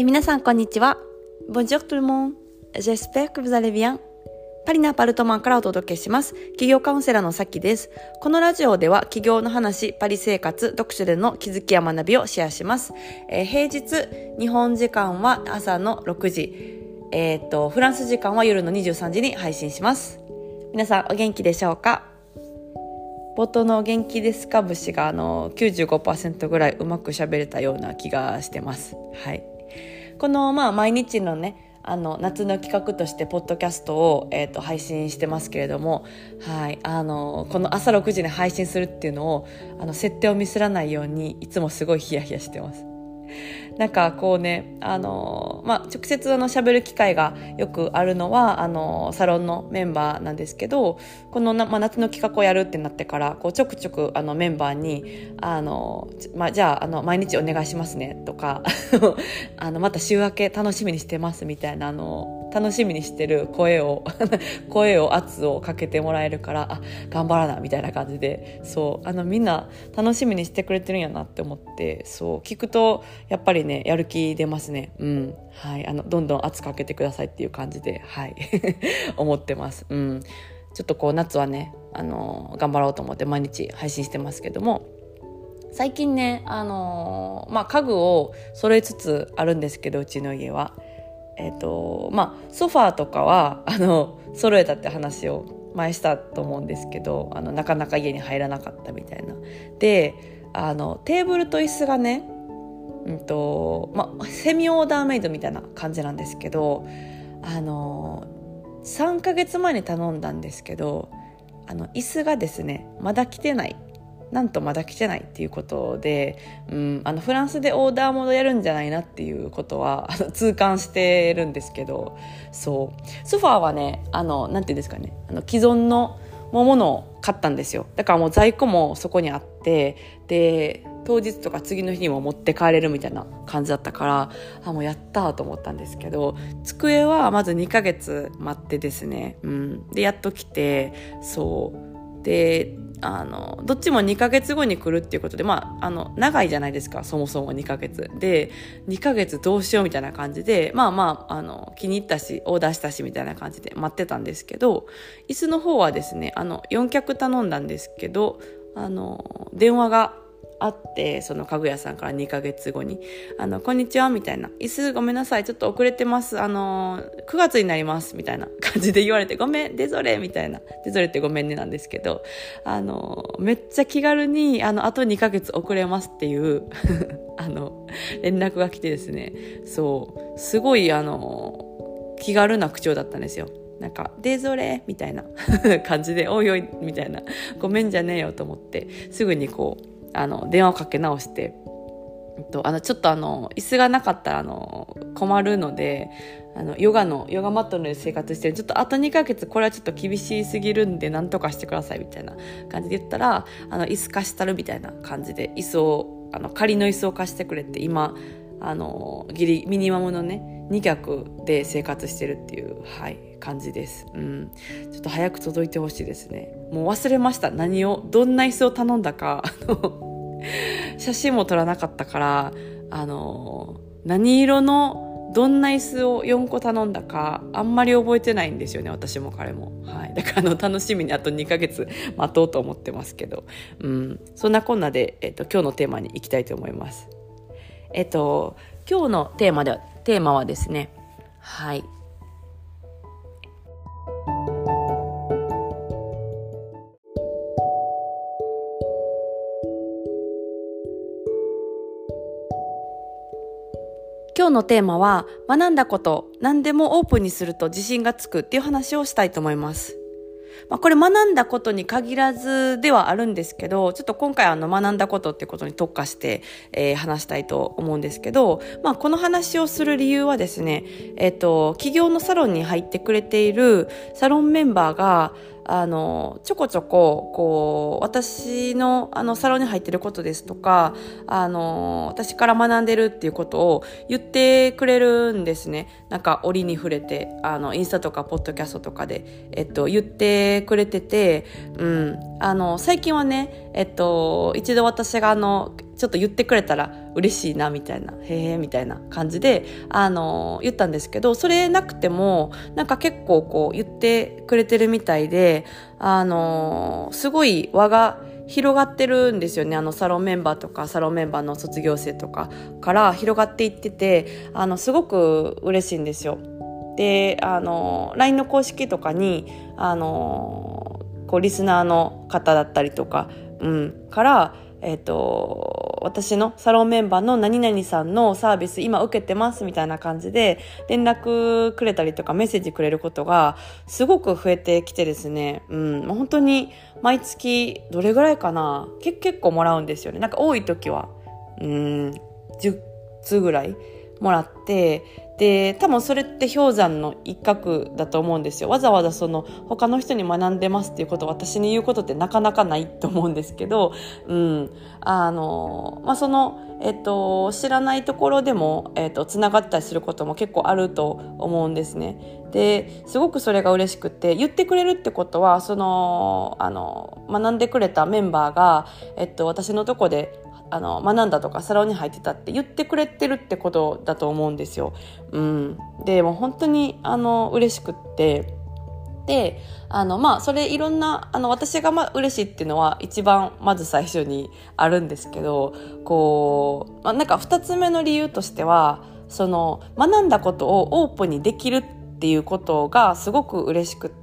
え皆さんこんにちは。Bonjour tout le monde. J'espère que vous allez bien. パリのアパルトマンからお届けします。企業カウンセラーのさきです。このラジオでは企業の話、パリ生活、読書での気づきや学びをシェアします。えー、平日、日本時間は朝の6時、えっ、と、フランス時間は夜の23時に配信します。皆さんお元気でしょうか？冒頭の元気ですか？節があの95%ぐらいうまく喋れたような気がしてます。はい。このまあ毎日のね、あの夏の企画としてポッドキャストを、えーと、配信してますけれども、はい、あのこの朝6時に配信するっていうのをあの設定をミスらないようにいつもすごいヒヤヒヤしてます。なんかこうね、あの、まあ、直接あの喋る機会がよくあるのは、あの、サロンのメンバーなんですけど、このな、まあ、夏の企画をやるってなってから、こうちょくちょくあのメンバーに、あの、まあ、じゃあ、あの、毎日お願いしますねとか、あの、また週明け楽しみにしてますみたいな、あの、楽しみにしてる声を 声を圧をかけてもらえるからあ頑張らなみたいな感じでそうあのみんな楽しみにしてくれてるんやなって思ってそう聞くとやっぱりねやる気出ますね。うん。はい。あのどんどん圧かけてくださいっていう感じではい。思ってます。うん。ちょっとこう夏はねあの頑張ろうと思って毎日配信してますけども最近ねあのまあ家具を揃えつつあるんですけどうちの家は。えっ、ー、とまあソファーとかはあの揃えたって話を前したと思うんですけどあのなかなか家に入らなかったみたいな。であのテーブルと椅子がね、うんとまあ、セミオーダーメイドみたいな感じなんですけどあの3ヶ月前に頼んだんですけどあの椅子がですねまだ来てないなんとまだ来てないっていうことで、うん、あのフランスでオーダーモードやるんじゃないなっていうことはあの痛感してるんですけどそう。ソファーはねあのなんていうんですかねあの既存のものを買ったんですよ。だからもう在庫もそこにあってで当日とか次の日にも持って帰れるみたいな感じだったからあもうやったと思ったんですけど机はまず2ヶ月待ってですね、うん、でやっと来てそう。であのどっちも2ヶ月後に来るっていうことでまああの長いじゃないですかそもそも2ヶ月。で2ヶ月どうしようみたいな感じでまあまああの気に入ったしオーダーしたしみたいな感じで待ってたんですけど椅子の方はですねあの4脚頼んだんですけどあの電話があってその家具屋さんから2ヶ月後に「あのこんにちは」みたいな「椅子ごめんなさいちょっと遅れてます。あの9月になります」みたいな 感じで言われて「ごめんデゾレ」みたいな「デゾレってごめんね」なんですけどあのめっちゃ気軽にあのあと2ヶ月遅れますっていう あの連絡が来てですね。そう。すごいあの気軽な口調だったんですよ。なんか、デゾレみたいな 感じで、おいおいみたいな、ごめんじゃねえよと思って、すぐにこう、あの電話をかけ直して、えっと、あのちょっとあの椅子がなかったらあの困るのであのヨガのヨガマットの上で生活してちょっとあと2ヶ月これはちょっと厳しすぎるんで何とかしてくださいみたいな感じで言ったらあの椅子貸したるみたいな感じで椅子をあの仮の椅子を貸してくれて今あのギリミニマムのね2脚で生活してるっていう、はい、感じです、うん、ちょっと早く届いてほしいですね。もう忘れました。何をどんな椅子を頼んだか。写真も撮らなかったからあの何色のどんな椅子を4個頼んだかあんまり覚えてないんですよね私も彼も、はい、だからあの楽しみにあと2ヶ月待とうと思ってますけど、うん、そんなこんなで、えっと、今日のテーマに行きたいと思います。えっと今日のテーマではテーマはですねはい。今日のテーマは学んだこと何でもオープンにすると自信がつくっていう話をしたいと思います。まあ、これ学んだことに限らずではあるんですけど、ちょっと今回あの学んだことってことに特化して、えー、話したいと思うんですけど、まあ、この話をする理由はですね、えっ、ー、と、企業のサロンに入ってくれているサロンメンバーが、あの、ちょこちょこ、こう、私の、あの、サロンに入ってることですとか、あの、私から学んでるっていうことを言ってくれるんですね。なんか、折に触れて、あの、インスタとか、ポッドキャストとかで、えっと、言ってくれてて、うん。あの、最近はね、えっと、一度私があの、ちょっと言ってくれたら嬉しいなみたいなへえみたいな感じであの言ったんですけどそれなくてもなんか結構こう言ってくれてるみたいであのすごい輪が広がってるんですよねあのサロンメンバーとかサロンメンバーの卒業生とかから広がっていっててあのすごく嬉しいんですよ。であの LINE の公式とかにあのこうリスナーの方だったりとか、うん、からえっ、ー、と、私のサロンメンバーの何々さんのサービス今受けてますみたいな感じで連絡くれたりとかメッセージくれることがすごく増えてきてですね、うん、本当に毎月どれぐらいかな？結構もらうんですよね。なんか多い時は、うん、10通ぐらいもらって、で多分それって氷山の一角だと思うんですよわざわざその他の人に学んでますっていうことを私に言うことってなかなかないと思うんですけど、うんあのまあ、その、えっと、知らないところでも、えっと、つながったりすることも結構あると思うんですね。ですごくそれが嬉しくて言ってくれるってことはそのあの学んでくれたメンバーが、えっと、私のとこであの学んだとかサロンに入ってたって言ってくれてるってことだと思うんですよ。うん、でも本当にあの嬉しくってであのまあそれいろんなあの私がま嬉しいっていうのは一番まず最初にあるんですけどこう、まあ、なんか2つ目の理由としてはその学んだことをオープンにできるっていうことがすごく嬉しくって。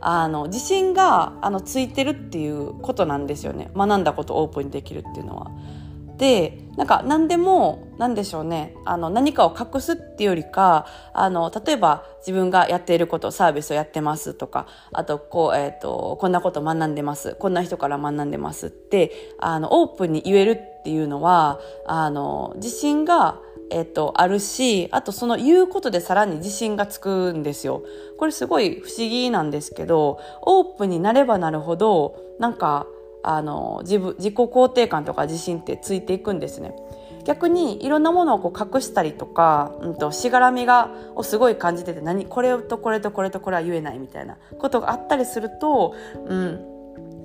あの自信があのついてるっていうことなんですよね。学んだことをオープンにできるっていうのは。でなんか何でも何でしょうね。あの何かを隠すっていうよりかあの例えば自分がやっていることサービスをやってますとかあとこう、えーと、こんなこと学んでます。こんな人から学んでますってあのオープンに言えるっていうのはあの自信がえっと、あるし、あとその言うことでさらに自信がつくんですよ。これすごい不思議なんですけど、オープンになればなるほど、なんか、あの自分自己肯定感とか自信ってついていくんですね。逆にいろんなものをこう隠したりとか、うんと、しがらみがをすごい感じてて何これとこれとこれとこれは言えないみたいなことがあったりすると、うん、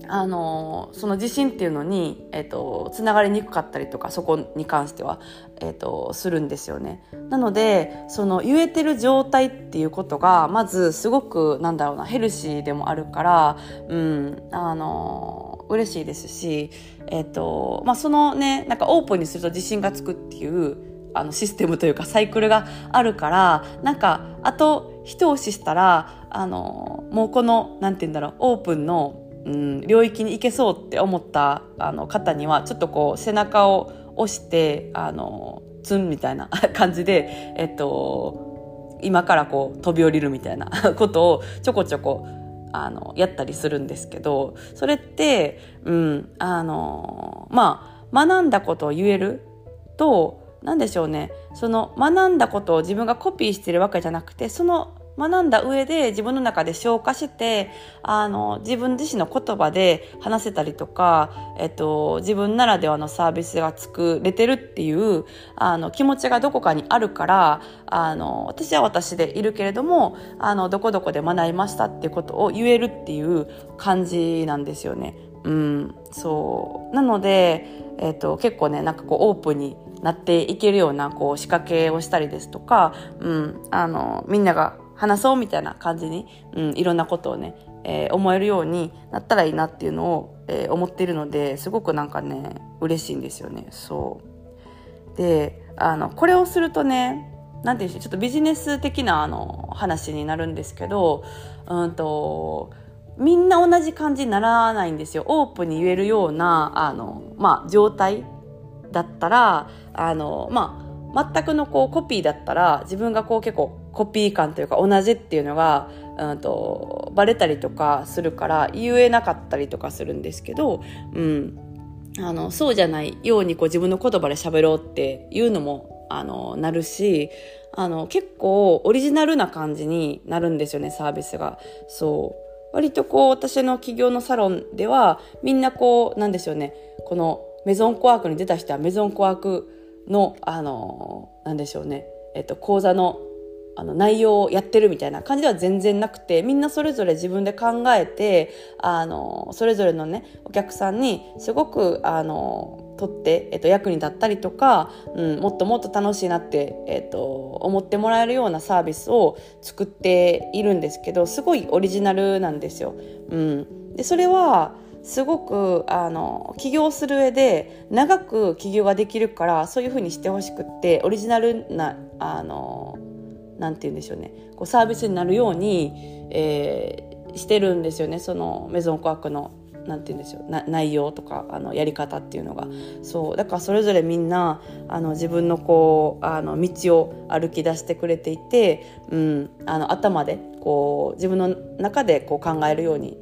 あのその自信っていうのに、えーと、つながりにくかったりとかそこに関しては、えーと、するんですよね。なのでその言えてる状態っていうことがまずすごくなんだろうなヘルシーでもあるから、うん、あの嬉しいですし、えーとまあ、そのねなんかオープンにすると自信がつくっていうあのシステムというかサイクルがあるからなんかあと一押ししたらあのもうこのなんて言うんだろうオープンのうん、領域に行けそうって思ったあの方にはちょっとこう背中を押してあのツンみたいな 感じで、えっと、今からこう飛び降りるみたいな ことをちょこちょこあのやったりするんですけどそれって、うん、あのまあ学んだことを言えると何でしょうね。その学んだことを自分がコピーしてるわけじゃなくてその学んだ上で自分の中で消化してあの自分自身の言葉で話せたりとか、えっと、自分ならではのサービスが作れてるっていうあの気持ちがどこかにあるからあの私は私でいるけれどもあのどこどこで学びましたっていうことを言えるっていう感じなんですよね。うん、そうなので、えっと、結構ねなんかこうオープンになっていけるようなこう仕掛けをしたりですとか、うん、あのみんなが話そうみたいな感じに、うん、いろんなことをね、えー、思えるようになったらいいなっていうのを、えー、思っているのですごくなんかね嬉しいんですよね。そう。であのこれをするとね何て言うんでしょうちょっとビジネス的なあの話になるんですけどうんとみんな同じ感じにならないんですよ。オープンに言えるようなあの、まあ、状態だったらあのまあ全くのこうコピーだったら自分がこう結構コピー感というか同じっていうのが、うんと、バレたりとかするから言えなかったりとかするんですけど、うん、あのそうじゃないようにこう自分の言葉で喋ろうっていうのもあのなるしあの結構オリジナルな感じになるんですよねサービスが。そう。割とこう私の企業のサロンではみんなこうなんでしょうね。このメゾンコワークに出た人はメゾンコワークのあのなんでしょうね、えっと、講座のあの内容をやってるみたいな感じでは全然なくてみんなそれぞれ自分で考えてあのそれぞれのねお客さんにすごくあのとって、えっと、役に立ったりとか、うん、もっともっと楽しいなって、えっと、思ってもらえるようなサービスを作っているんですけどすごいオリジナルなんですよ。うん、でそれはすごくあの起業する上で長く起業ができるからそういうふうにしてほしくってオリジナルなあのなんて言うんでしょうね。こうサービスになるように、えー、してるんですよね。そのメゾンコアクのなんて言うんでしょう内容とかあのやり方っていうのが。そう。だからそれぞれみんなあの自分のこうあの道を歩き出してくれていて、うん、あの頭でこう自分の中でこう考えるように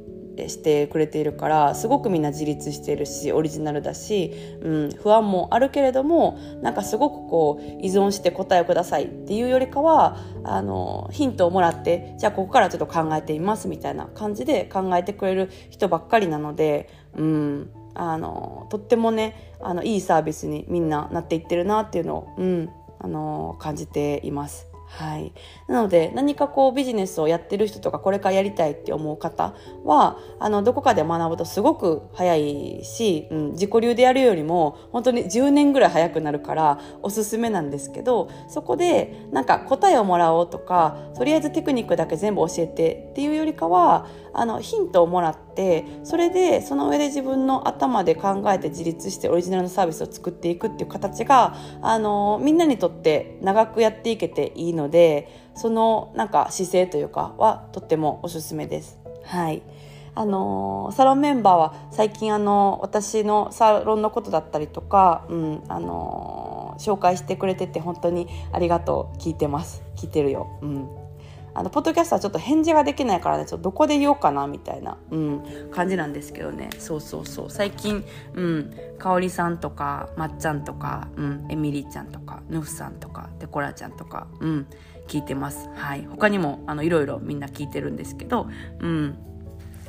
してくれているからすごくみんな自立しているしオリジナルだし、うん、不安もあるけれどもなんかすごくこう依存して答えをくださいっていうよりかはあのヒントをもらってじゃあここからちょっと考えていますみたいな感じで考えてくれる人ばっかりなので、うん、あのとってもねあのいいサービスにみんななっていってるなっていうのを、うん、あの感じています。はい、なので何かこうビジネスをやってる人とかこれからやりたいって思う方はあのどこかで学ぶとすごく早いし、うん、自己流でやるよりも本当に10年ぐらい早くなるからおすすめなんですけどそこでなんか答えをもらおうとかとりあえずテクニックだけ全部教えてっていうよりかはあのヒントをもらってそれでその上で自分の頭で考えて自立してオリジナルのサービスを作っていくっていう形があのみんなにとって長くやっていけていいのでそのなんか姿勢というかはとってもおすすめです。はい。あのサロンメンバーは最近あの私のサロンのことだったりとか、うんあの紹介してくれてて本当にありがとう。聞いてます。聞いてるよ、うん、あのポッドキャストはちょっと返事ができないからねちょっとどこで言おうかなみたいな、うん、感じなんですけどね。そうそうそう。最近、うん、かおりさんとかまっちゃんとか、うん、エミリーちゃんとかヌフさんとかデコラちゃんとか、うん、聞いてます。はい。他にもあのいろいろみんな聞いてるんですけどうん。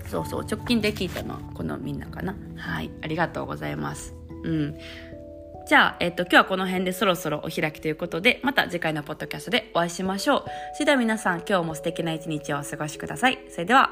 そうそう。直近で聞いたのはこのみんなかな。はい。ありがとうございます。うん。じゃあ、えっと、今日はこの辺でそろそろお開きということで、また次回のポッドキャストでお会いしましょう。それでは皆さん、今日も素敵な一日をお過ごしください。それでは。